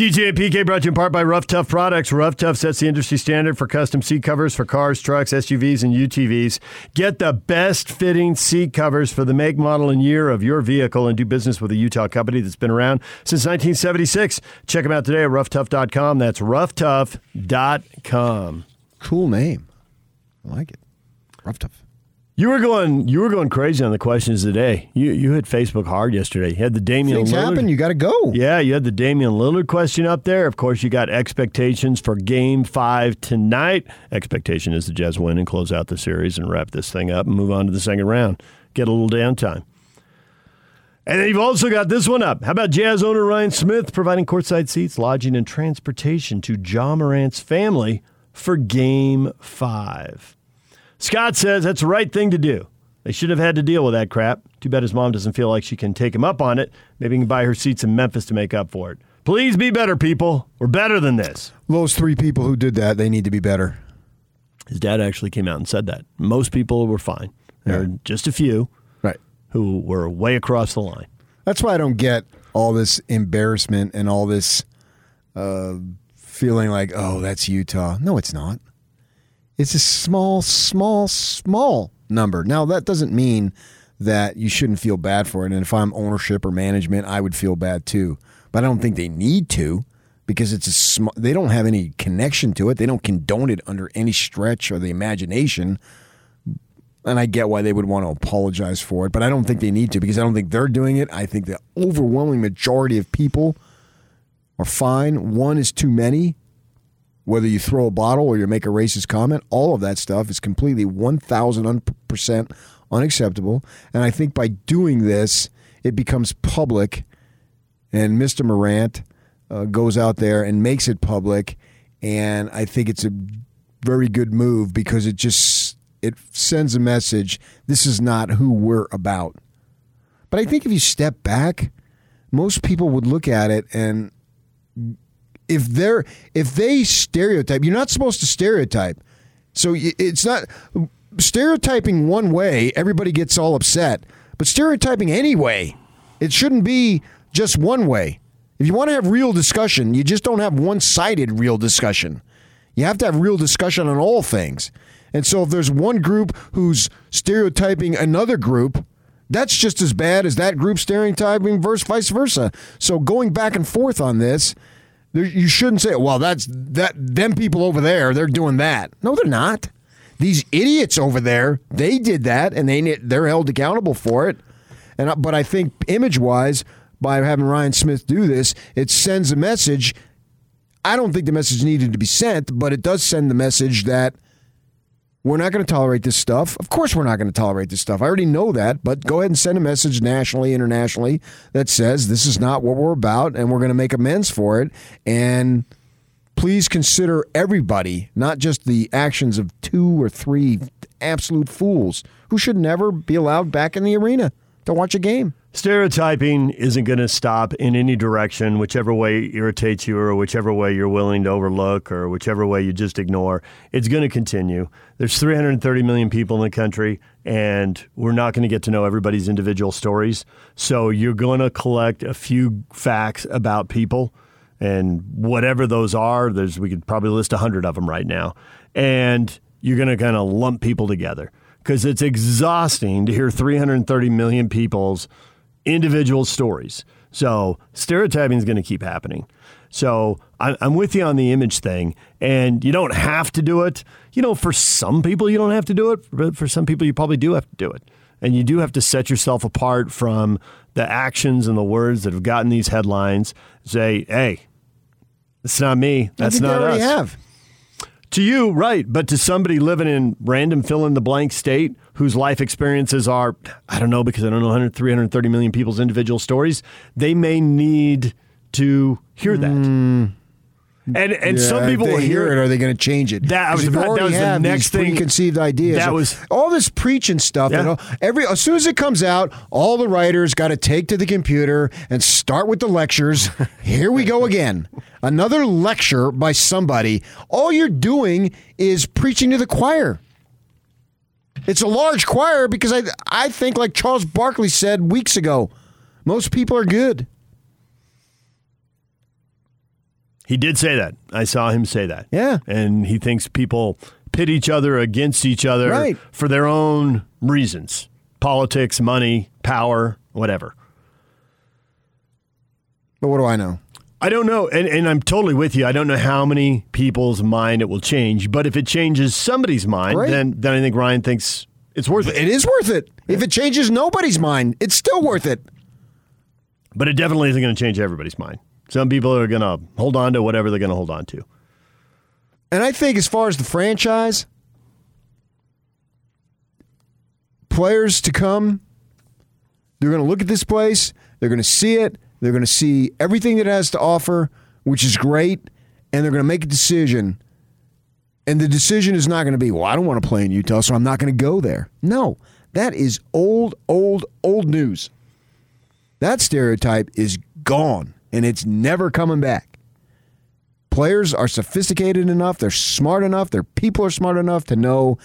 DJ and PK brought to you in part by Rough Tough Products. Rough Tough sets the industry standard for custom seat covers for cars, trucks, SUVs, and UTVs. Get the best fitting seat covers for the make, model, and year of your vehicle and do business with a Utah company that's been around since 1976. Check them out today at roughtough.com. That's roughtough.com. Cool name. I like it. Rough tough. You were going you were going crazy on the questions today. You you hit Facebook hard yesterday. You had the Damian Things Lillard. happen. You got to go. Yeah, you had the Damian Lillard question up there. Of course, you got expectations for game five tonight. Expectation is the Jazz win and close out the series and wrap this thing up and move on to the second round. Get a little downtime. And then you've also got this one up. How about Jazz owner Ryan Smith providing courtside seats, lodging, and transportation to Ja Morant's family for game five? Scott says that's the right thing to do. They should have had to deal with that crap. Too bad his mom doesn't feel like she can take him up on it. Maybe he can buy her seats in Memphis to make up for it. Please be better, people. We're better than this. Those three people who did that, they need to be better. His dad actually came out and said that. Most people were fine. There Yeah. are just a few Right. who were way across the line. That's why I don't get all this embarrassment and all this uh, feeling like, oh, that's Utah. No, it's not. It's a small, small, small number. Now, that doesn't mean that you shouldn't feel bad for it. And if I'm ownership or management, I would feel bad too. But I don't think they need to because it's a sm- they don't have any connection to it. They don't condone it under any stretch or the imagination. And I get why they would want to apologize for it, but I don't think they need to because I don't think they're doing it. I think the overwhelming majority of people are fine. One is too many. Whether you throw a bottle or you make a racist comment, all of that stuff is completely 1000% unacceptable. And I think by doing this, it becomes public, and Mr. Morant uh, goes out there and makes it public. And I think it's a very good move because it just it sends a message this is not who we're about. But I think if you step back, most people would look at it and if they're if they stereotype, you're not supposed to stereotype. So it's not stereotyping one way, everybody gets all upset. But stereotyping anyway, it shouldn't be just one way. If you want to have real discussion, you just don't have one-sided real discussion. You have to have real discussion on all things. And so if there's one group who's stereotyping another group, that's just as bad as that group stereotyping versus vice versa. So going back and forth on this, you shouldn't say, "Well, that's that them people over there, they're doing that." No, they're not. These idiots over there, they did that, and they they're held accountable for it. And but I think image-wise, by having Ryan Smith do this, it sends a message. I don't think the message needed to be sent, but it does send the message that we're not going to tolerate this stuff. Of course, we're not going to tolerate this stuff. I already know that, but go ahead and send a message nationally, internationally that says this is not what we're about and we're going to make amends for it. And please consider everybody, not just the actions of two or three absolute fools who should never be allowed back in the arena to watch a game. Stereotyping isn't going to stop in any direction, whichever way irritates you, or whichever way you're willing to overlook, or whichever way you just ignore. It's going to continue. There's 330 million people in the country, and we're not going to get to know everybody's individual stories. So you're going to collect a few facts about people, and whatever those are, there's we could probably list a 100 of them right now, and you're going to kind of lump people together because it's exhausting to hear 330 million people's individual stories. So stereotyping is going to keep happening. So I'm with you on the image thing, and you don't have to do it. You know, for some people, you don't have to do it, but for some people, you probably do have to do it. And you do have to set yourself apart from the actions and the words that have gotten these headlines. Say, hey, it's not me. That's not us. have. To you, right. But to somebody living in random fill in the blank state whose life experiences are, I don't know, because I don't know 100, 330 million people's individual stories, they may need to hear that. Hmm. And and Yeah, some people will hear it. Are they going to change it? That was about- that already was the next thing- preconceived ideas. that was- all this preaching stuff. Yeah. You know, every as soon as it comes out, all the writers got to take to the computer and start with the lectures. Here we go again. Another lecture by somebody. All you're doing is preaching to the choir. It's a large choir because I I think like Charles Barkley said weeks ago, most people are good. He did say that. I saw him say that. Yeah. And he thinks people pit each other against each other Right. for their own reasons politics, money, power, whatever. But what do I know? I don't know. And, and I'm totally with you. I don't know how many people's mind it will change. But if it changes somebody's mind, Great. then, then I think Ryan thinks it's worth it. It is worth it. If it changes nobody's mind, it's still worth it. But it definitely isn't going to change everybody's mind. Some people are going to hold on to whatever they're going to hold on to. And I think as far as the franchise, players to come, they're going to look at this place, they're going to see it, they're going to see everything that it has to offer, which is great, and they're going to make a decision. And the decision is not going to be, well, I don't want to play in Utah, so I'm not going to go there. No, that is old, old, old news. That stereotype is gone, and it's never coming back players are sophisticated enough, they're smart enough, their people are smart enough to know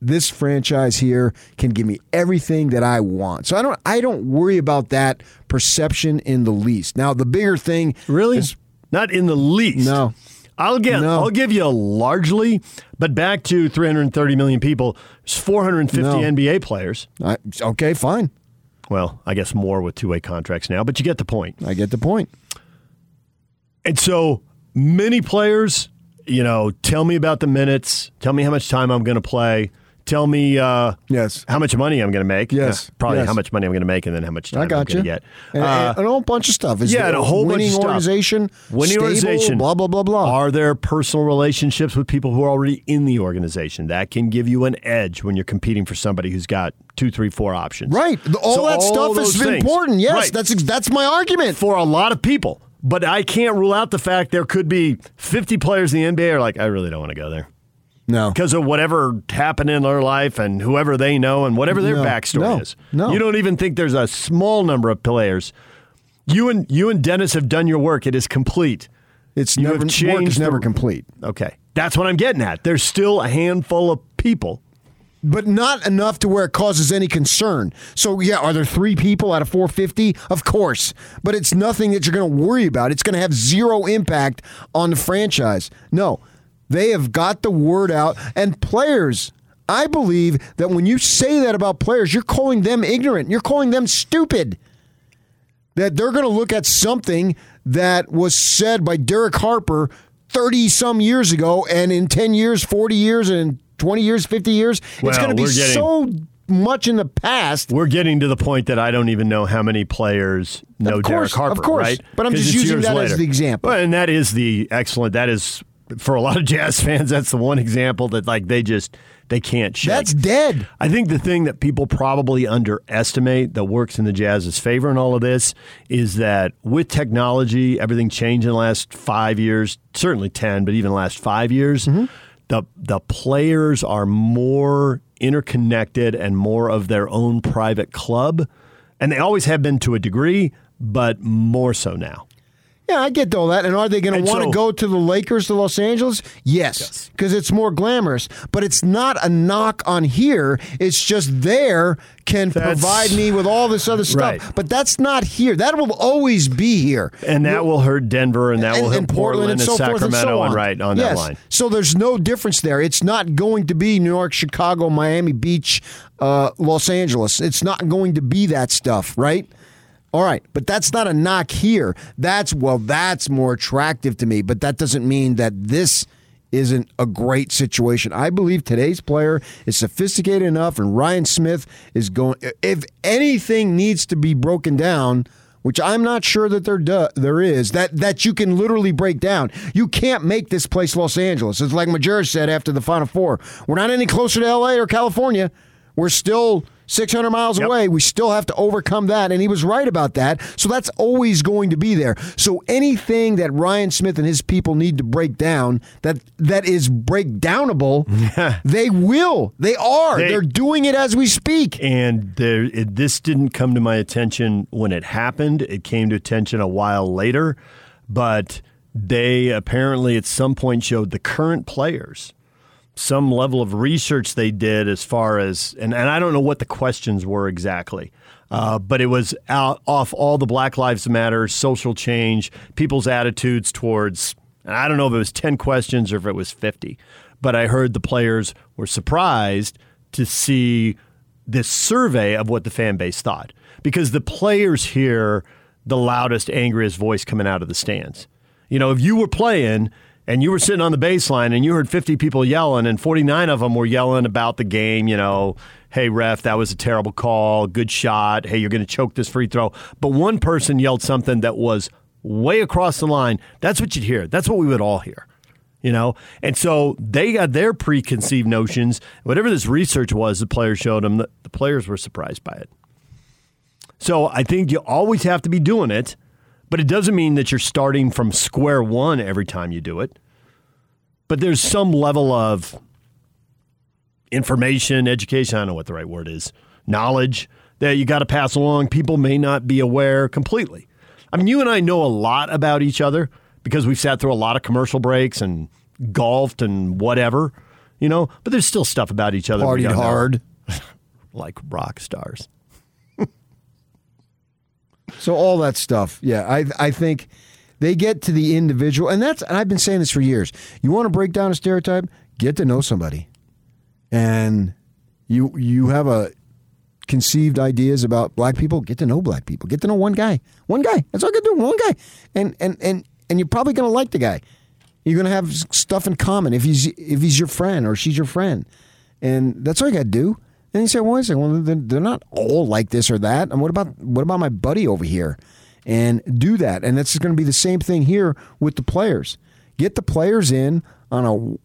this franchise here can give me everything that I want. So I don't I don't worry about that perception in the least. Now the bigger thing Really? is Not in the least. No. I'll get. No. I'll give you largely, but back to 330 million people. There's 450 No. NBA players. I, okay, fine. Well, I guess more with two-way contracts now, but you get the point. I get the point. And so many players, you know, tell me about the minutes. Tell me how much time I'm going to play. Tell me uh, Yes. how much money I'm going to make. Yes. Uh, probably Yes. how much money I'm going to make, and then how much time I I'm going you. to get. And, Uh, and a whole bunch of stuff. Is yeah, and a whole bunch winning of stuff. organization, winning stable, organization, blah blah blah blah. Are there personal relationships with people who are already in the organization that can give you an edge when you're competing for somebody who's got two, three, four options? right, all So that stuff is things. important. Yes, Right. that's that's my argument. for a lot of people. But I can't rule out the fact there could be 50 players in the NBA are like, I really don't want to go there No, because of whatever happened in their life and whoever they know and whatever their No. backstory No. is. No. You don't even think there's a small number of players. You and you and Dennis have done your work. It is complete. it's you never have work is never the- complete. Okay. That's what I'm getting at. There's still a handful of people. but not enough to where it causes any concern. So yeah, are there three people out of 450? Of course, but it's nothing that you're going to worry about. It's going to have zero impact on the franchise. No, they have got the word out, and players. I believe that when you say that about players, you're calling them ignorant. You're calling them stupid. That they're going to look at something that was said by Derek Harper 30 some years ago, and in 10 years, 40 years, and 20 years, 50 years, it's going to be getting- so much in the past. We're getting to the point that I don't even know how many players know Of course, Derek Harper, of course. right? But I'm just using that as later. the example. Well, and that is the excellent. That is for a lot of Jazz fans. That's the one example that like they just they can't shake. That's dead. I think the thing that people probably underestimate that works in the Jazz's favor in all of this is that with technology, everything changed in the last five years, certainly 10, but even the last five years, Mm-hmm. the, the players are more interconnected and more of their own private club. And they always have been to a degree, but more so now. Yeah, I get all that. And are they going to want to so- go to the Lakers to Los Angeles? Yes, because it's more glamorous. But it's not a knock on here. It's just there can That's- provide me with all this other stuff. Right. But that's not here. That will always be here. And that will hurt Denver and that will hurt and Portland, and so Sacramento forth and so on. right on yes. that line. So there's no difference there. It's not going to be New York, Chicago, Miami Beach, uh, Los Angeles. It's not going to be that stuff, right? All right, but that's not a knock here. That's well, that's more attractive to me, but that doesn't mean that this isn't a great situation. I believe today's player is sophisticated enough, and Ryan Smith is going. If anything needs to be broken down, which I'm not sure that there do, there is that that you can literally break down. You can't make this place Los Angeles. It's like Majerus said after the Final Four. We're not any closer to L.A. or California. We're still 600 miles Yep. away. We still have to overcome that, and he was right about that. So that's always going to be there. So anything that Ryan Smith and his people need to break down that that is breakdownable, they will. They are. They- are doing it as we speak. and there, it, this didn't come to my attention when it happened. It came to attention a while later, but they apparently at some point showed the current players some level of research they did as far as and, and I don't know what the questions were exactly. Uh, but it was out, off all the Black Lives Matter, social change, people's attitudes towards, I don't know if it was 10 questions or if it was 50, but I heard the players were surprised to see this survey of what the fan base thought. Because the players hear the loudest, angriest voice coming out of the stands. You know, if you were playing and you were sitting on the baseline and you heard 50 people yelling and 49 of them were yelling about the game, you know, hey, ref, that was a terrible call, good shot, hey, you're going to choke this free throw. But one person yelled something that was way across the line. That's what you'd hear. That's what we would all hear. You know, and so they got their preconceived notions. Whatever this research was, the players showed them. The, the players were surprised by it. So I think you always have to be doing it, but it doesn't mean that you're starting from square one every time you do it. But there's some level of information, education, I don't know what the right word is, knowledge that you got to pass along. People may not be aware completely. I mean, you and I know a lot about each other because we've sat through a lot of commercial breaks and golfed and whatever, you know, but there's still stuff about each other. Partied hard. like rock stars. So all that stuff. Yeah, I I think they get to the individual and that's and I've been saying this for years. You want to break down a stereotype? Get to know somebody and you you have a conceived ideas about black people, get to know black people. Get to know one guy. One guy. That's all you can do. One guy. And and and and you're probably gonna like the guy. You're gonna have stuff in common if he's if he's your friend or she's your friend. And that's all you gotta do. And you say, well, wait a well, they're, not all like this or that. And what about what about my buddy over here? And do that. And that's going to be the same thing here with the players. Get the players in on a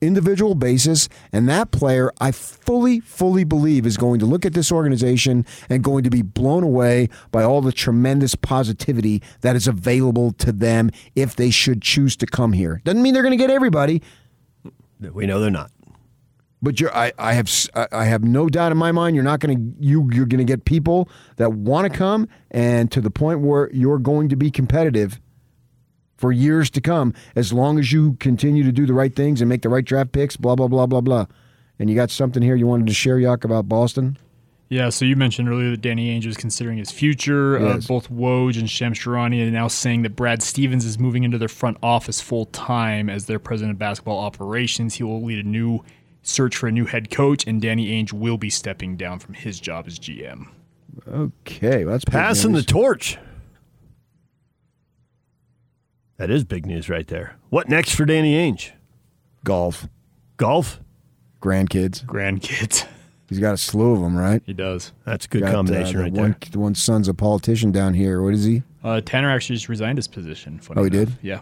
individual basis. And that player, I fully, fully believe, is going to look at this organization and going to be blown away by all the tremendous positivity that is available to them if they should choose to come here. Doesn't mean they're going to get everybody. We know they're not. But you're, I, I have, I have no doubt in my mind you're not going to, you, you're going to get people that want to come, and to the point where you're going to be competitive for years to come as long as you continue to do the right things and make the right draft picks, blah, blah, blah, blah, blah. And you got something here you wanted to share, Yak, about Boston? Yeah, so you mentioned earlier that Danny Ainge was considering his future. Yes. Uh, both Woj and Shams Charania are now saying that Brad Stevens is moving into their front office full time as their president of basketball operations. He will lead a new search for a new head coach, and Danny Ainge will be stepping down from his job as GM. Okay, well, that's passing the torch. That is big news right there. What next for Danny Ainge? Golf. Golf? Grandkids. Grandkids. He's got a slew of them, right? He does. That's a good got, combination uh, right one, there. The one son's a politician down here. What is he? Uh, Tanner actually just resigned his position. oh, he enough. did? Yeah.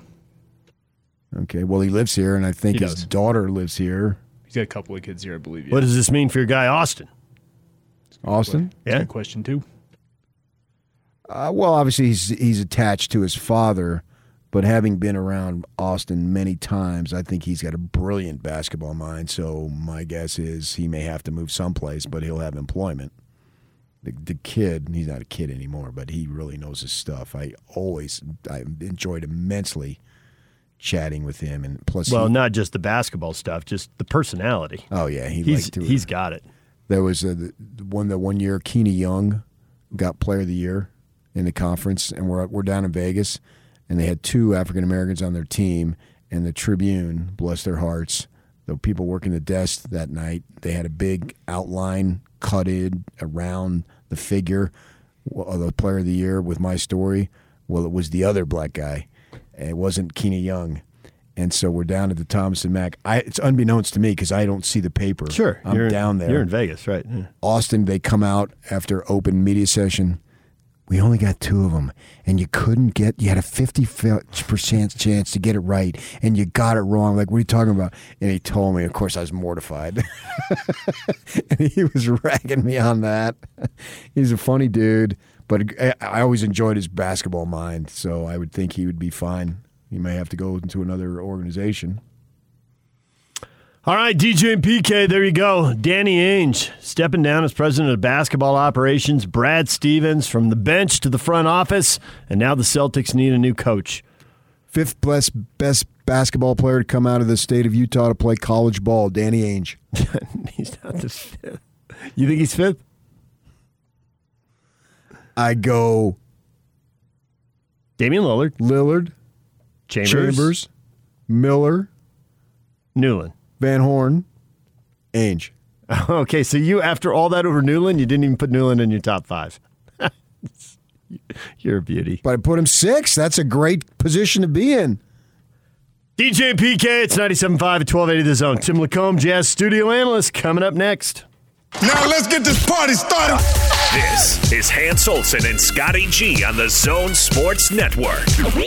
Okay. Well, he lives here, and I think he his does. daughter lives here. He's got a couple of kids here, I believe. Yeah. What does this mean for your guy, Austin? Austin? Yeah. question, too. Uh, well, obviously, he's, he's attached to his father but having been around Austin many times, I think he's got a brilliant basketball mind. So my guess is he may have to move someplace, but he'll have employment. The, the kid, he's not a kid anymore, but he really knows his stuff. I always, I enjoyed immensely chatting with him, and plus, well, he, not just the basketball stuff, just the personality. Oh yeah, he he's to, he's uh, got it. There was a, the one that one year, Keena Young got Player of the Year in the conference, and we're we're down in Vegas and they had two African Americans on their team. And the Tribune, bless their hearts, the people working the desk that night, they had a big outline cutted around the figure of the Player of the Year with my story. Well, it was the other black guy. It wasn't Keena Young. And so we're down at the Thomas and Mack. I, it's unbeknownst to me because I don't see the paper. Sure, I'm you're, down there. You're in Vegas, right? Yeah. Austin, they come out after open media session we only got two of them and you couldn't get you had a 50% chance to get it right and you got it wrong like what are you talking about and he told me of course i was mortified and he was ragging me on that he's a funny dude but i always enjoyed his basketball mind so i would think he would be fine he may have to go into another organization all right, DJ and PK, there you go. Danny Ainge stepping down as president of basketball operations. Brad Stevens from the bench to the front office, and now the Celtics need a new coach. Fifth best best basketball player to come out of the state of Utah to play college ball, Danny Ainge. he's not the fifth. You think he's fifth? I go Damian Lillard, Lillard, Chambers, Chambers, Miller, Newland. Van Horn, Ainge. Okay, so you after all that over Newland, you didn't even put Newland in your top five. You're a beauty. But I put him six. That's a great position to be in. DJ PK, it's 97.5 at 1280 The Zone. Tim Lacombe, Jazz Studio Analyst, coming up next. Now let's get this party started. This is Hans Olsen and Scotty G on the Zone Sports Network.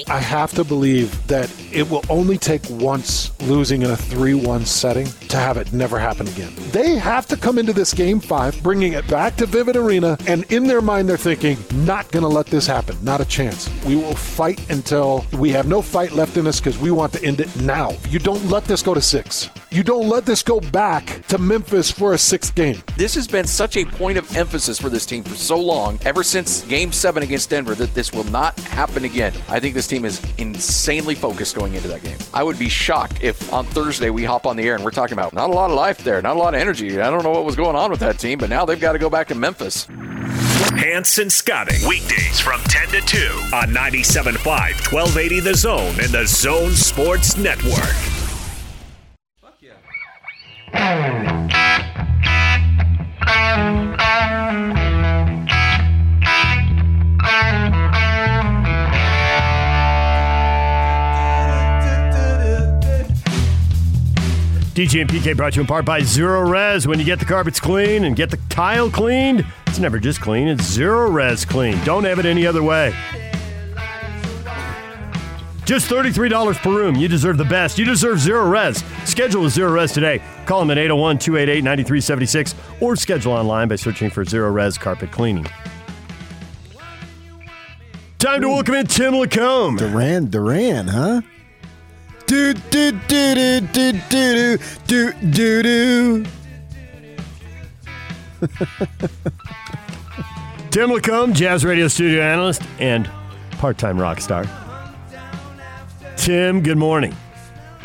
I have to believe that it will only take once losing in a 3 1 setting to have it never happen again. They have to come into this game five, bringing it back to Vivint Arena, and in their mind, they're thinking, not going to let this happen. Not a chance. We will fight until we have no fight left in us because we want to end it now. You don't let this go to six. You don't let this go back to Memphis for a sixth game. This has been such a point of emphasis for this team for so long, ever since game seven against Denver, that this will not happen again. I think this team is insanely focused going into that game. I would be shocked if on Thursday we hop on the air and we're talking about not a lot of life there, not a lot of energy. I don't know what was going on with that team, but now they've got to go back to Memphis. Hans and Scotty, weekdays from 10 to 2 on 97.5, 1280 The Zone and the Zone Sports Network. DJ and PK brought you in part by Zerorez. When you get the carpets clean and get the tile cleaned, it's never just clean, it's Zerorez clean. Don't have it any other way. Just $33 per room. You deserve the best. You deserve Zerorez. Schedule with Zerorez today. Call them at 801 288 9376 or schedule online by searching for Zerorez Carpet Cleaning. Time to welcome in Tim Lacombe. Duran, Duran, huh? Do do do do do do do do do. Tim Lacombe, Jazz Radio Studio Analyst and part-time rock star. Tim, good morning.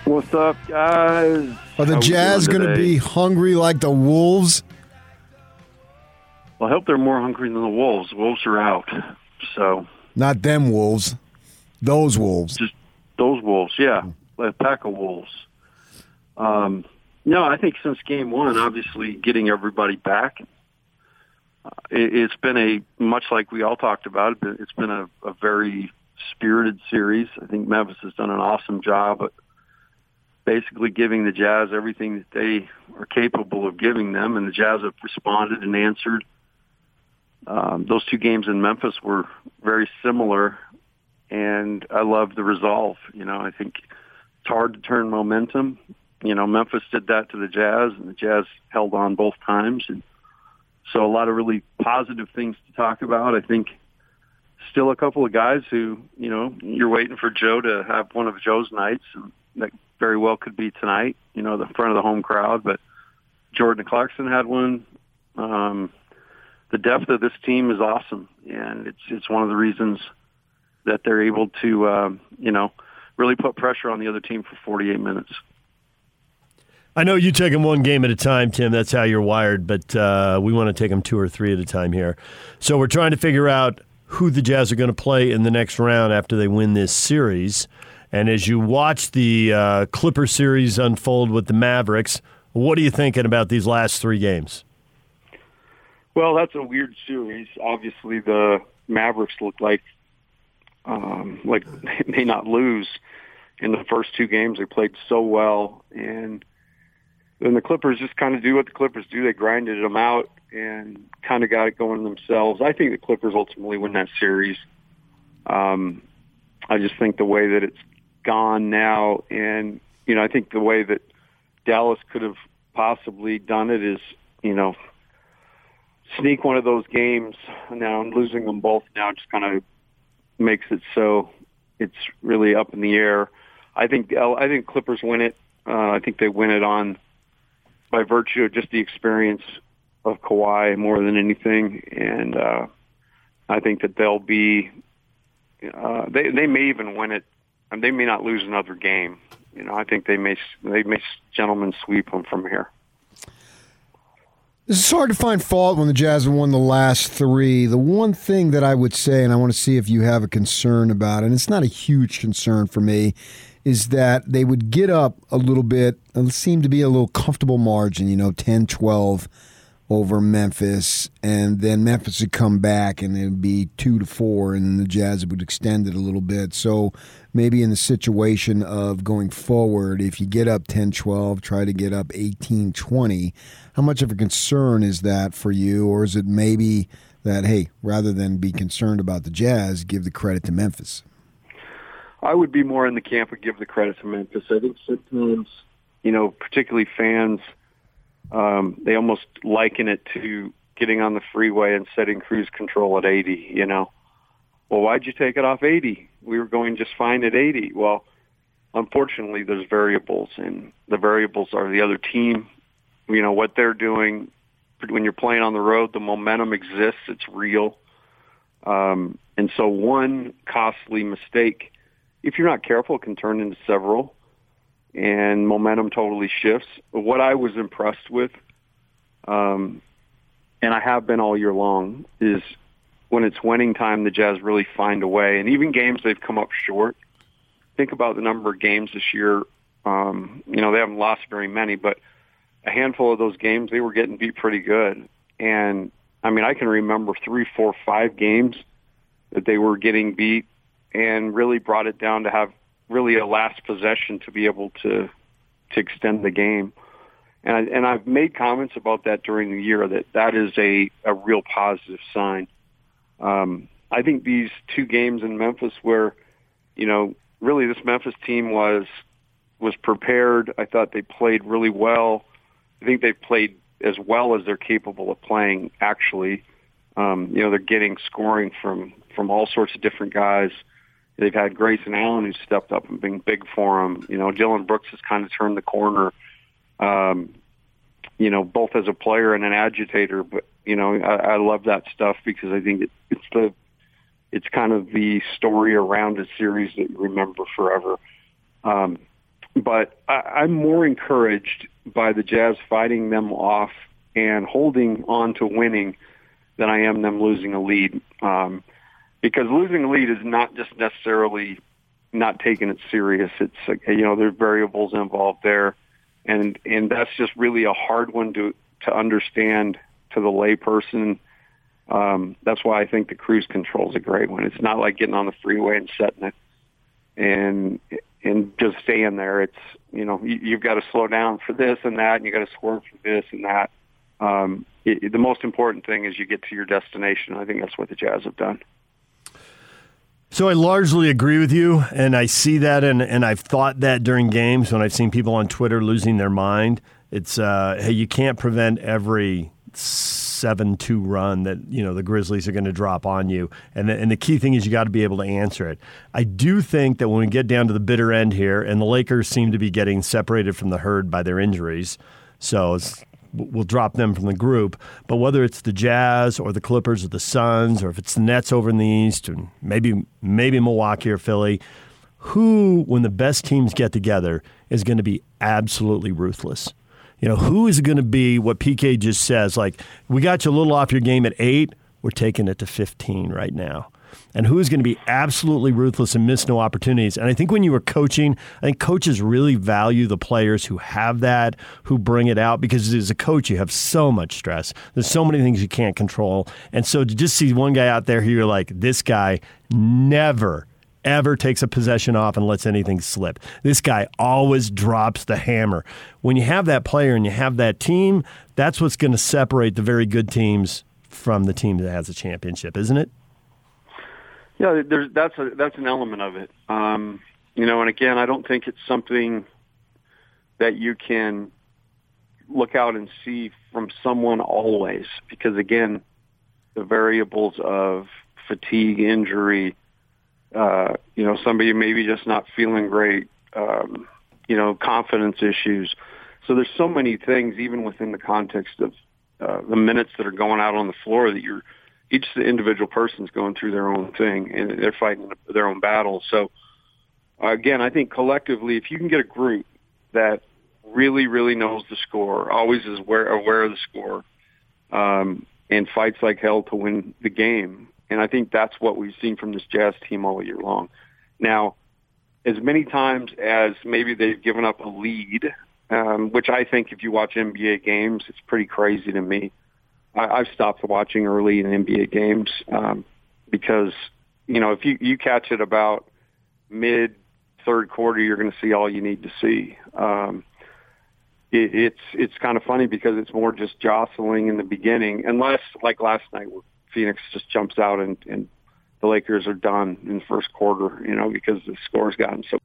What's up, guys? Are the How Jazz going to be hungry like the Wolves? Well, I hope they're more hungry than the Wolves. Wolves are out, so Not them Wolves. Those Wolves. just those Wolves, yeah, a pack of Wolves. Um, no, I think since game one, obviously getting everybody back, uh, it, it's been a much like we all talked about. It, it's been a, a very spirited series. I think Memphis has done an awesome job at basically giving the Jazz everything that they are capable of giving them, and the Jazz have responded and answered. Um, those two games in Memphis were very similar, and I love the resolve. You know, I think it's hard to turn momentum. You know, Memphis did that to the Jazz, and the Jazz held on both times, and so a lot of really positive things to talk about. I think still a couple of guys who, you know, you're waiting for Joe to have one of Joe's nights, and that very well could be tonight. You know, the front of the home crowd, but Jordan Clarkson had one. Um, the depth of this team is awesome, and it's it's one of the reasons that they're able to, um, you know, really put pressure on the other team for 48 minutes. I know you take them one game at a time, Tim. That's how you're wired, but uh, we want to take them two or three at a time here. So we're trying to figure out who the Jazz are going to play in the next round after they win this series. And as you watch the uh, Clipper series unfold with the Mavericks, what are you thinking about these last three games? Well, that's a weird series. Obviously, the Mavericks look like um, like they may not lose in the first two games. They played so well, and then the Clippers just kind of do what the Clippers do. They grinded them out and kind of got it going themselves. I think the Clippers ultimately win that series. Um, I just think the way that it's gone now, and you know, I think the way that Dallas could have possibly done it is, you know, sneak one of those games now and losing them both now just kind of makes it so it's really up in the air. I think I think Clippers win it. Uh, I think they win it on by virtue of just the experience of Kawhi more than anything, and uh, I think that they'll be. Uh, they they may even win it, and they may not lose another game. You know, I think they may they may gentlemen sweep them from here. It's hard to find fault when the Jazz won the last three. The one thing that I would say, and I want to see if you have a concern about and it's not a huge concern for me, is that they would get up a little bit. Uh, it seemed to be a little comfortable margin, you know, 10, 12 over Memphis, and then Memphis would come back and it would be two to four, and the Jazz would extend it a little bit. So maybe in the situation of going forward, if you get up 10 12, try to get up 18 20. How much of a concern is that for you? Or is it maybe that, hey, rather than be concerned about the Jazz, give the credit to Memphis? I would be more in the camp of give the credit to Memphis. I think sometimes, you know, particularly fans, um, they almost liken it to getting on the freeway and setting cruise control at 80, you know. Well, why'd you take it off 80? We were going just fine at 80. Well, unfortunately, there's variables, and the variables are the other team, you know, what they're doing. When you're playing on the road, the momentum exists. It's real. Um, and so one costly mistake, if you're not careful, can turn into several, and momentum totally shifts. What I was impressed with, um, and I have been all year long, is when it's winning time, the Jazz really find a way. And even games they've come up short. Think about the number of games this year. Um, you know, they haven't lost very many, but a handful of those games they were getting beat pretty good. And I mean, I can remember three, four, five games that they were getting beat, and really brought it down to have really a last possession to be able to to extend the game. And I, and I've made comments about that during the year that that is a a real positive sign. Um, I think these two games in Memphis, where you know really this Memphis team was was prepared. I thought they played really well. I think they played as well as they're capable of playing. Actually, um, you know they're getting scoring from from all sorts of different guys. They've had Grayson Allen who stepped up and been big for them. You know Dillon Brooks has kind of turned the corner. Um, you know, both as a player and an agitator. But you know, I, I love that stuff because I think it, it's the it's kind of the story around a series that you remember forever. Um, but I, I'm more encouraged by the Jazz fighting them off and holding on to winning than I am them losing a lead. Um, because losing a lead is not just necessarily not taking it serious. It's you know there's variables involved there and and that's just really a hard one to to understand to the layperson. Um, that's why I think the cruise control is a great one. It's not like getting on the freeway and setting it and and just staying there. It's you know you, you've got to slow down for this and that, and you got to swerve for this and that. Um, it, the most important thing is you get to your destination. I think that's what the Jazz have done. So I largely agree with you, and I see that, and, and I've thought that during games when I've seen people on Twitter losing their mind. It's uh, hey, you can't prevent every seven two run that you know the Grizzlies are going to drop on you, and the, and the key thing is you got to be able to answer it. I do think that when we get down to the bitter end here, and the Lakers seem to be getting separated from the herd by their injuries, so it's we'll drop them from the group. But whether it's the Jazz or the Clippers or the Suns, or if it's the Nets over in the East, and maybe maybe Milwaukee or Philly, who, when the best teams get together, is going to be absolutely ruthless. You know, who is going to be what PK just says? Like, we got you a little off your game at eight. We're taking it to 15 right now and who's going to be absolutely ruthless and miss no opportunities. And I think when you were coaching, I think coaches really value the players who have that, who bring it out, because as a coach, you have so much stress. There's so many things you can't control. And so to just see one guy out there who you're like, this guy never ever takes a possession off and lets anything slip. This guy always drops the hammer. When you have that player and you have that team, that's what's going to separate the very good teams from the team that has a championship, isn't it? Yeah, there's that's a that's an element of it. Um, you know, and again, I don't think it's something that you can look out and see from someone always, because again, the variables of fatigue, injury, uh, you know, somebody maybe just not feeling great, um, you know, confidence issues. So there's so many things, even within the context of uh, the minutes that are going out on the floor, that you're each individual person's going through their own thing and they're fighting their own battles. So again, I think collectively, if you can get a group that really, really knows the score, always is aware, aware of the score, um, and fights like hell to win the game. And I think that's what we've seen from this Jazz team all year long. Now, as many times as maybe they've given up a lead, um, which I think if you watch NBA games, it's pretty crazy to me. I, I've stopped watching early in NBA games um, because you know if you you catch it about mid third quarter, you're going to see all you need to see. Um, it, it's it's kind of funny because it's more just jostling in the beginning, unless like last night where Phoenix just jumps out and, and the Lakers are done in the first quarter, you know, because the score's gotten so.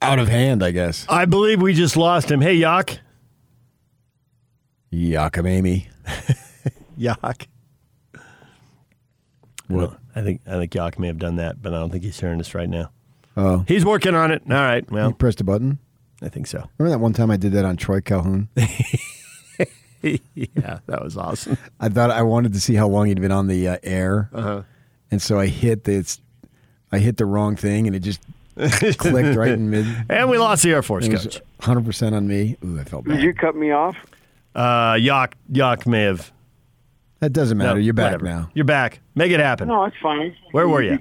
Out of hand, I guess. I believe we just lost him. Hey, Yak. Yakamami. Yak. What? I think I think Yak may have done that, but I don't think he's hearing us right now. Oh, He's working on it. All right. you Well, pressed a button. I think so. Remember that one time I did that on Troy Calhoun? yeah, that was awesome. I thought I wanted to see how long he'd been on the uh, air, Uh-huh. and so I hit the it's, I hit the wrong thing, and it just clicked right in mid. And we lost the Air Force It was coach. 100 percent on me. Ooh, I felt bad. Did you cut me off? Uh, Yak Yak may have. that doesn't matter. no, You're back whatever. now. You're back. Make it happen. No, it's fine. Where were you? It's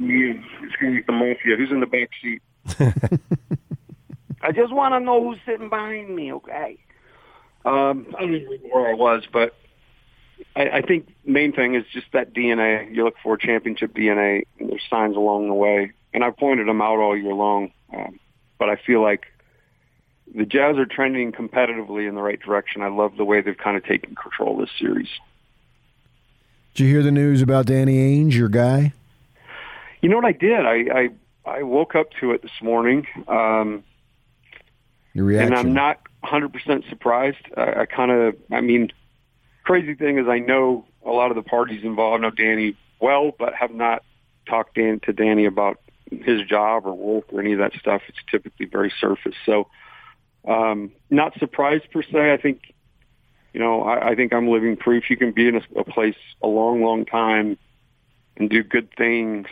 going to be the mafia. Who's in the back seat? I just want to know who's sitting behind me, okay? Um, I don't even remember where I was, but I, I think main thing is just that DNA. You look for championship DNA, and there's signs along the way. And I pointed them out all year long. Um, but I feel like the Jazz are trending competitively in the right direction. I love the way they've kind of taken control of this series. Did you hear the news about Danny Ainge, your guy? You know what I did? I I, I woke up to it this morning, um, Your reaction? and I'm not 100% surprised. I, I kind of, I mean, crazy thing is I know a lot of the parties involved. I know Danny well, but have not talked Dan, to Danny about his job or work or any of that stuff. It's typically very surface. So, um, not surprised per se. I think, you know, I, I think I'm living proof you can be in a, a place a long, long time and do good things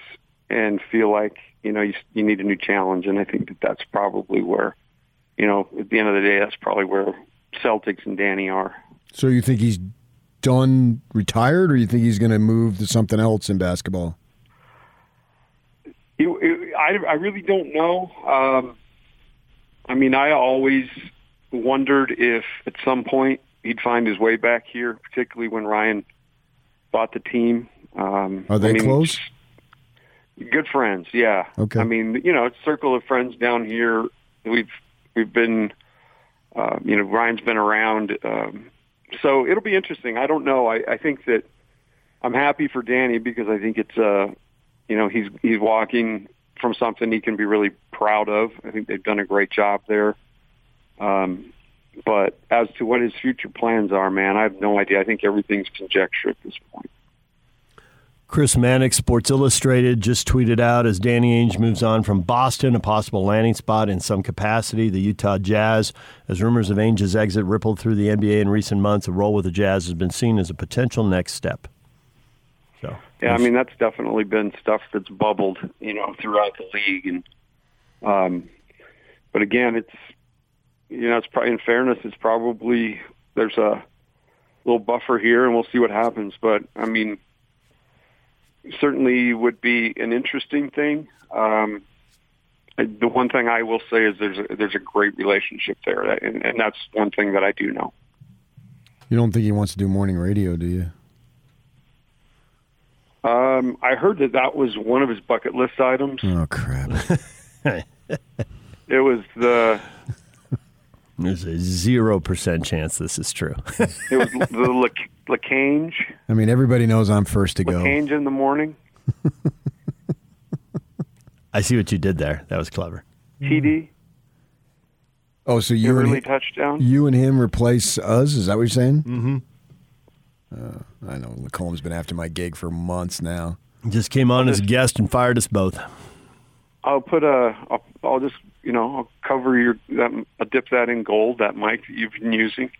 and feel like you know you, you need a new challenge. And I think that that's probably where, you know, at the end of the day, that's probably where Celtics and Danny are. So you think he's done, retired, or you think he's going to move to something else in basketball? It, it, I, I really don't know. Um, I mean, I always wondered if at some point he'd find his way back here, particularly when Ryan bought the team. Um, Are they I mean, close? Good friends, yeah. Okay. I mean, you know, it's circle of friends down here. We've we've been, uh, you know, Ryan's been around, um, so it'll be interesting. I don't know. I, I think that I'm happy for Danny because I think it's uh, you know, he's he's walking from something he can be really proud of. I think they've done a great job there. Um, but as to what his future plans are, man, I have no idea. I think everything's conjecture at this point. Chris Mannix, Sports Illustrated, just tweeted out as Danny Ainge moves on from Boston, a possible landing spot in some capacity, the Utah Jazz. As rumors of Ainge's exit rippled through the NBA in recent months, a role with the Jazz has been seen as a potential next step. So, Yeah, I mean that's definitely been stuff that's bubbled, you know, throughout the league, and um, but again, it's you know, it's probably in fairness, it's probably there's a little buffer here, and we'll see what happens. But I mean, certainly would be an interesting thing. Um, the one thing I will say is there's a, there's a great relationship there, and, and that's one thing that I do know. You don't think he wants to do morning radio, do you? Um, I heard that that was one of his bucket list items. Oh crap! It was the there's a 0% chance this is true. it was the Lac- Lacange, I mean, everybody knows I'm first to go. Lacange in the morning. I see what you did there. That was clever. TD, Oh, so you you and early him, touchdown. you and him replace us? Is that what you're saying? Mm-hmm. Uh, I know Lacomb's been after my gig for months now. Just came on as a guest and fired us both. I'll put a. I'll, I'll just you know I'll cover your. That, I'll dip that in gold. That mic that you've been using,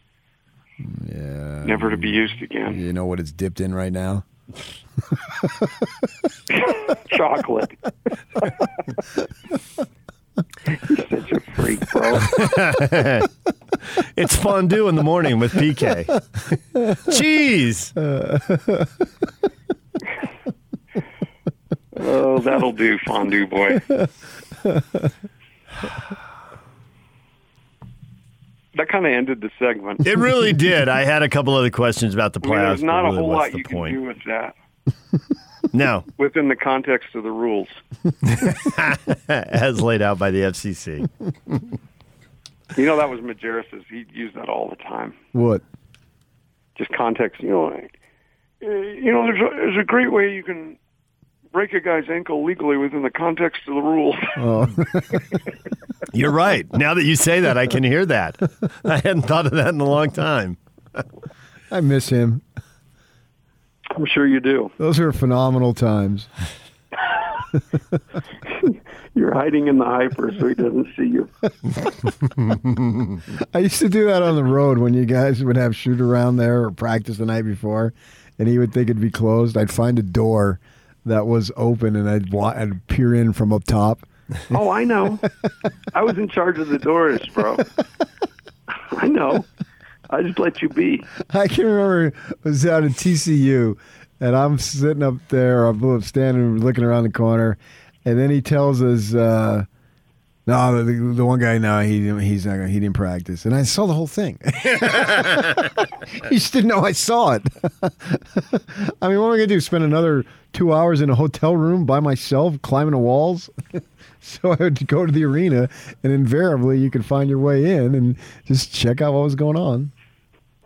Yeah. never to be used again. You know what it's dipped in right now? Chocolate. You're such a freak, bro. bro. It's fondue in the morning with PK. Cheese. oh, that'll do, fondue boy. That kind of ended the segment. It really did. I had a couple other questions about the I mean, playoffs. there's not but a whole lot you point? can do with that No, within the context of the rules. as laid out by the FCC. You know, that was Majerus's. He used that all the time. What? Just context. You know, uh, you know, there's a, there's a great way you can break a guy's ankle legally within the context of the rules. Oh, You're right. Now that you say that, I can hear that. I hadn't thought of that in a long time. I miss him. I'm sure you do. Those are phenomenal times. You're hiding in the hyper so he doesn't see you. I used to do that on the road when you guys would have shoot around there or practice the night before, and he would think it'd be closed. I'd find a door that was open, and I'd, wa- I'd peer in from up top. Oh, I know. I was in charge of the doors, bro. I know. I just let you be. I can remember it was out at TCU, and I'm sitting up there, I'm standing looking around the corner, and then he tells us, uh, "No, the, the one guy, no, he he's not, gonna, he didn't practice." And I saw the whole thing. he just didn't know I saw it. I mean, what am I gonna do? Spend another two hours in a hotel room by myself, climbing the walls? So I would go to the arena, and invariably you could find your way in and just check out what was going on.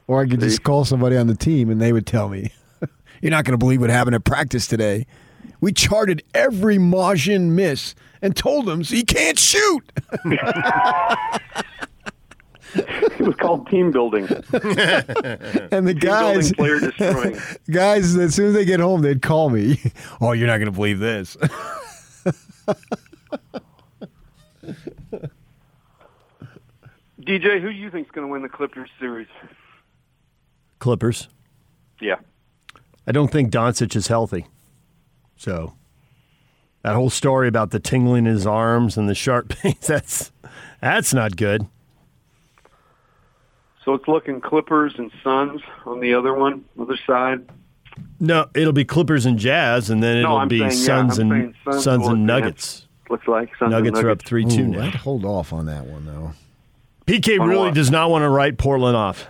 Or I could just call somebody on the team, and they would tell me, "You're not going to believe what happened at practice today. We charted every Majin miss and told him he can't shoot." It was called team building. And the Team guys, building, player destroying. guys, as soon as they get home, they'd call me. Oh, you're not going to believe this. DJ, who do you think's going to win the Clippers series? Clippers. Yeah. I don't think Doncic is healthy. So that whole story about the tingling in his arms and the sharp pains, that's that's not good. So it's looking Clippers and Suns on the other one, other side. No, it'll be Clippers and Jazz, and then it'll I'm be saying, Suns I'm and Suns Suns and. Nuggets. Looks like Suns and Nuggets are up three two now. I'd hold off on that one though. PK On really what? does not want to write Portland off.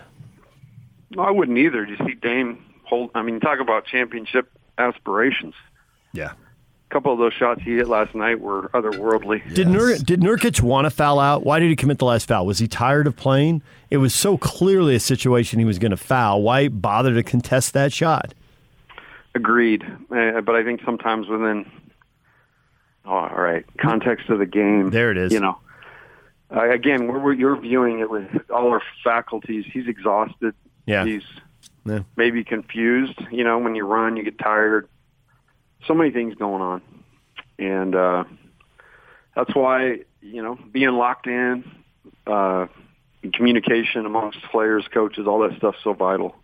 No, I wouldn't either. You see Dame hold. I mean, talk about championship aspirations. Yeah. A couple of those shots he hit last night were otherworldly. Did Nur, did Nurkic want to foul out? Why did he commit the last foul? Was he tired of playing? It was so clearly a situation he was going to foul. Why bother to contest that shot? Agreed, uh, but I think sometimes within, oh, all right, context of the game. There it is. You know, uh, again, where we're, you're viewing it with all our faculties. He's exhausted. Yeah. He's Yeah. maybe confused. You know, when you run, you get tired. So many things going on, and uh, that's why you know being locked in, uh, communication amongst players, coaches, all that stuff's so vital.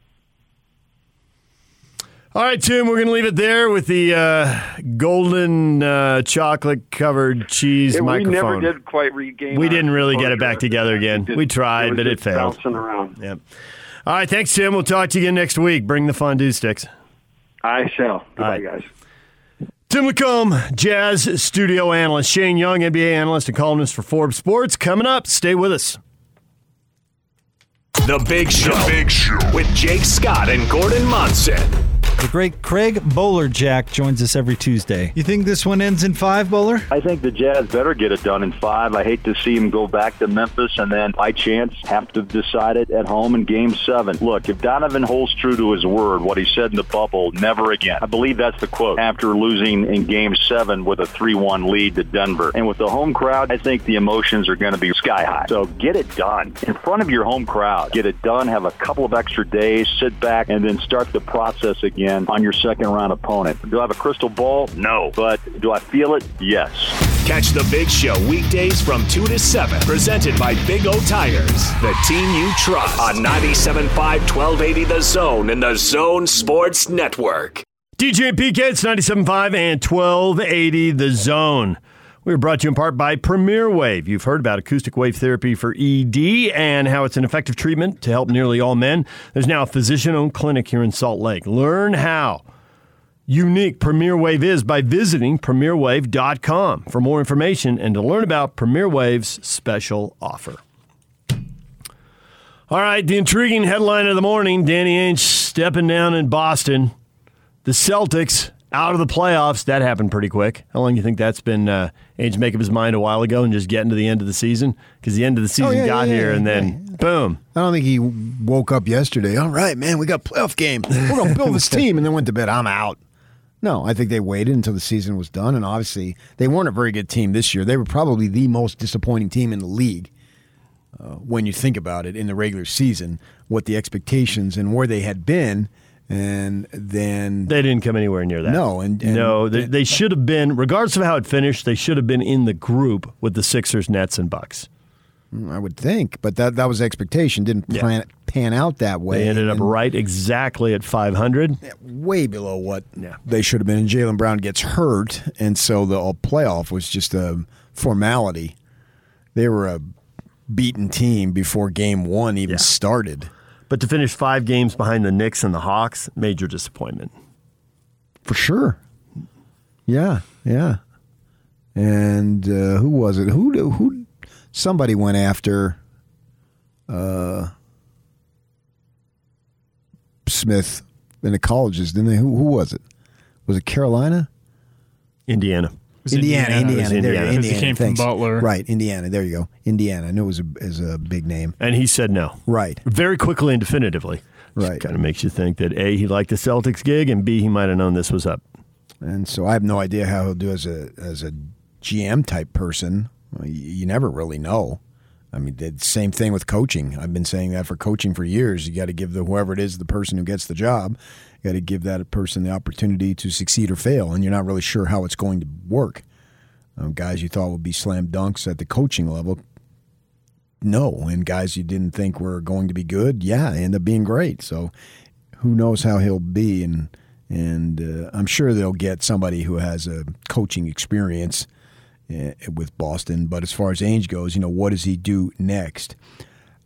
All right, Tim, we're going to leave it there with the uh, golden uh, chocolate covered cheese Yeah, we never did quite regain. We didn't really get it back together again. did- We tried, was but it failed. Bouncing around. Yep. All right, thanks, Tim. We'll talk to you again next week. Bring the fondue sticks. I shall. Goodbye, right. guys. Tim McComb, Jazz studio analyst. Shane Young, NBA analyst and columnist for Forbes Sports. Coming up. Stay with us. The Big Show. The Big Show. With Jake Scott and Gordon Monson. The great Craig Bolerjack joins us every Tuesday. You think this one ends in five, Bowler? I think the Jazz better get it done in five. I hate to see him go back to Memphis and then, by chance, have to decide it at home in Game Seven. Look, if Donovan holds true to his word, what he said in the bubble, never again. I believe that's the quote. After losing in Game Seven with a three-one lead to Denver, and with the home crowd, I think the emotions are going to be sky high. So get it done in front of your home crowd. Get it done. Have a couple of extra days. Sit back and then start the process again on your second round opponent. Do I have a crystal ball? No. But do I feel it? Yes. Catch the Big Show weekdays from 2 to 7. Presented by Big O Tires, the team you trust. On 97.5 1280 The Zone and the Zone Sports Network. DJ PK, it's 97.5 and 1280 The Zone. We are brought to you in part by Premier Wave. You've heard about acoustic wave therapy for ED and how it's an effective treatment to help nearly all men. There's now a physician owned clinic here in Salt Lake. Learn how unique Premier Wave is by visiting premierwave.com for more information and to learn about Premier Wave's special offer. All right, the intriguing headline of the morning Danny Ainge stepping down in Boston. The Celtics out of the playoffs. That happened pretty quick. How long do you think that's been? Uh, Ainge make up his mind a while ago and just getting to the end of the season because the end of the season Oh, yeah, got yeah, here yeah, and then boom. I don't think he woke up yesterday. All right, man, we got a playoff game. We're to build this team, and then went to bed. I'm out. No, I think they waited until the season was done, and obviously they weren't a very good team this year. They were probably the most disappointing team in the league uh, when you think about it in the regular season. What the expectations and where they had been, and then They didn't come anywhere near that. No, and- and- no, they, they should have been, regardless of how it finished, they should have been in the group with the Sixers, Nets, and Bucks. Mm, I would think, but that that was expectation. Didn't Yeah. plan, pan out that way. They ended up and right exactly at 500. way below what Yeah. they should have been. And Jaylen Brown gets hurt, and so the playoff was just a formality. They were a beaten team before Game One even Yeah. started. But to finish five games behind the Knicks and the Hawks, major disappointment. For sure. Yeah, yeah. And uh, who was it? Who who? Somebody went after uh, Smith in the colleges, didn't they? Who, who was it? Was it Carolina? Indiana. Was Indiana, Indiana. Indiana, It was there Indiana. he Indiana, came from. Butler. Right, Indiana. There you go. Indiana. I knew it was a, is a big name. And he said no. Right. Very quickly and definitively. Right. Kind of makes you think that A, he liked the Celtics gig, and B, he might have known this was up. And so I have no idea how he'll do as a as a GM type person. You, you never really know. I mean, the same thing with coaching. I've been saying that for coaching for years. You got to give the whoever it is the person who gets the job. Got to give that person the opportunity to succeed or fail, and you're not really sure how it's going to work. Um, guys you thought would be slam dunks at the coaching level, no, and guys you didn't think were going to be good, yeah, end up being great. So who knows how he'll be and and uh, I'm sure they'll get somebody who has a coaching experience uh, with Boston. But as far as Ainge goes, you know, what does he do next?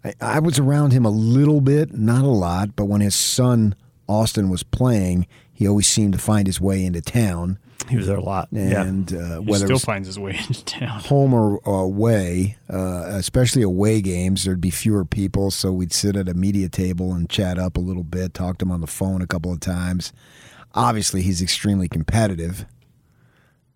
I, I was around him a little bit, not a lot, but when his son Austin was playing, he always seemed to find his way into town. He was there a lot. yeah. And uh, He whether still finds his way into town. home or, or away, uh, especially away games, there'd be fewer people, so we'd sit at a media table and chat up a little bit, talk to him on the phone a couple of times. Obviously, he's extremely competitive.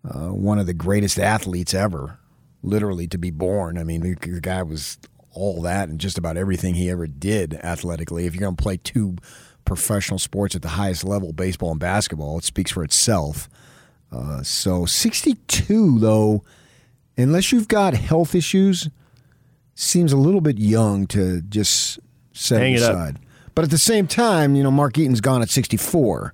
Uh, one of the greatest athletes ever, literally to be born. I mean, the, the guy was all that and just about everything he ever did athletically. If you're going to play two professional sports at the highest level, baseball and basketball, it speaks for itself. Uh, so 62 though, unless you've got health issues, seems a little bit young to just set Hang it it up. aside. But at the same time, you know, Mark Eaton's gone at 64.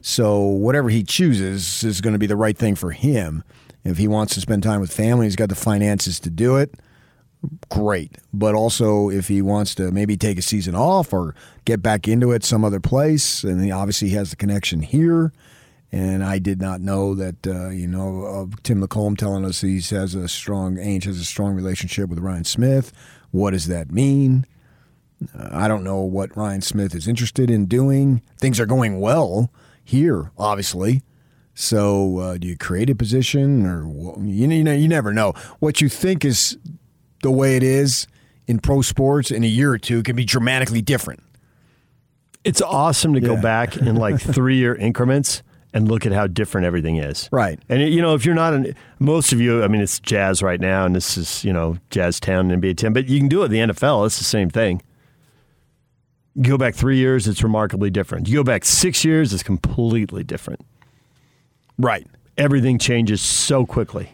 So whatever he chooses is going to be the right thing for him. If he wants to spend time with family, he's got the finances to do it. Great. But also, if he wants to maybe take a season off or get back into it some other place, and he obviously has the connection here. And I did not know that, uh, you know, of Tim McComb telling us he has a strong, Ainge has a strong relationship with Ryan Smith. What does that mean? Uh, I don't know what Ryan Smith is interested in doing. Things are going well here, obviously. So, uh, do you create a position, or you know, you never know. What you think is the way it is in pro sports in a year or two can be dramatically different. It's awesome to go back in like three year increments and look at how different everything is. Right. And you know, if you're not an, most of you, I mean, it's jazz right now, and this is you know jazz town and NBA ten, but you can do it in the NFL. It's the same thing. You go back three years, it's remarkably different. You go back six years, it's completely different. Right. Everything changes so quickly.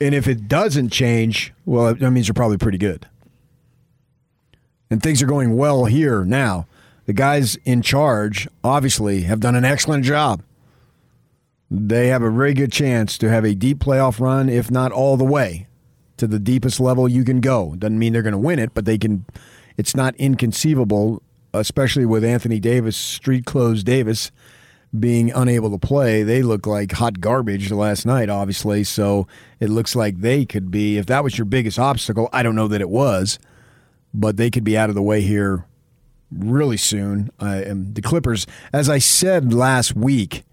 And if it doesn't change, well, that means you're probably pretty good. And things are going well here now. The guys in charge obviously have done an excellent job. They have a very good chance to have a deep playoff run, if not all the way to the deepest level you can go. Doesn't mean they're going to win it, but they can. It's not inconceivable, especially with Anthony Davis, street clothes Davis, being unable to play. They look like hot garbage last night, obviously. So it looks like they could be, if that was your biggest obstacle, I don't know that it was, but they could be out of the way here really soon. Uh, and the Clippers, as I said last week,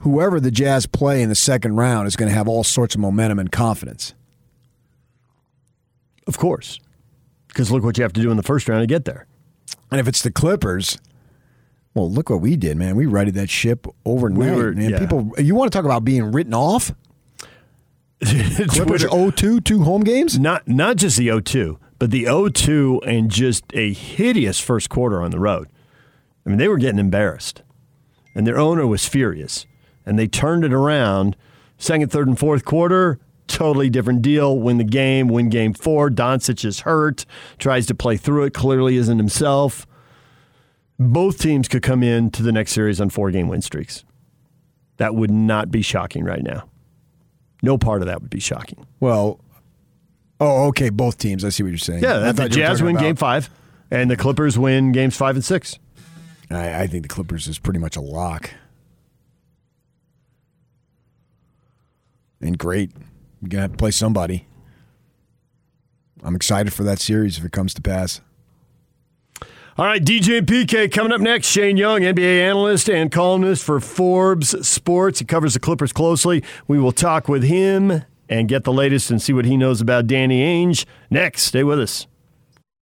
whoever the Jazz play in the second round is going to have all sorts of momentum and confidence. Of course. Because look what you have to do in the first round to get there. And if it's the Clippers, well, look what we did, man. We righted that ship overnight. We were, man. Yeah. People, you want to talk about being written off? Clippers 0-2, two home games? Not not just the 0-2, but the 0-2 and just a hideous first quarter on the road. I mean, they were getting embarrassed. And their owner was furious. And they turned it around second, third, and fourth quarter. Totally different deal. Win the game, win game four. Doncic is hurt, tries to play through it, clearly isn't himself both teams could come in to the next series on four game win streaks. That would not be shocking right now. No part of that would be shocking. Well, oh, okay, both teams. I see what you're saying. Yeah, the Jazz win about. game five, and the Clippers win games five and six. I, I think the Clippers is pretty much a lock. And great. You're going to have to play somebody. I'm excited for that series if it comes to pass. All right, DJ PK coming up next. Shane Young, NBA analyst and columnist for Forbes Sports. He covers the Clippers closely. We will talk with him and get the latest and see what he knows about Danny Ainge next. Stay with us.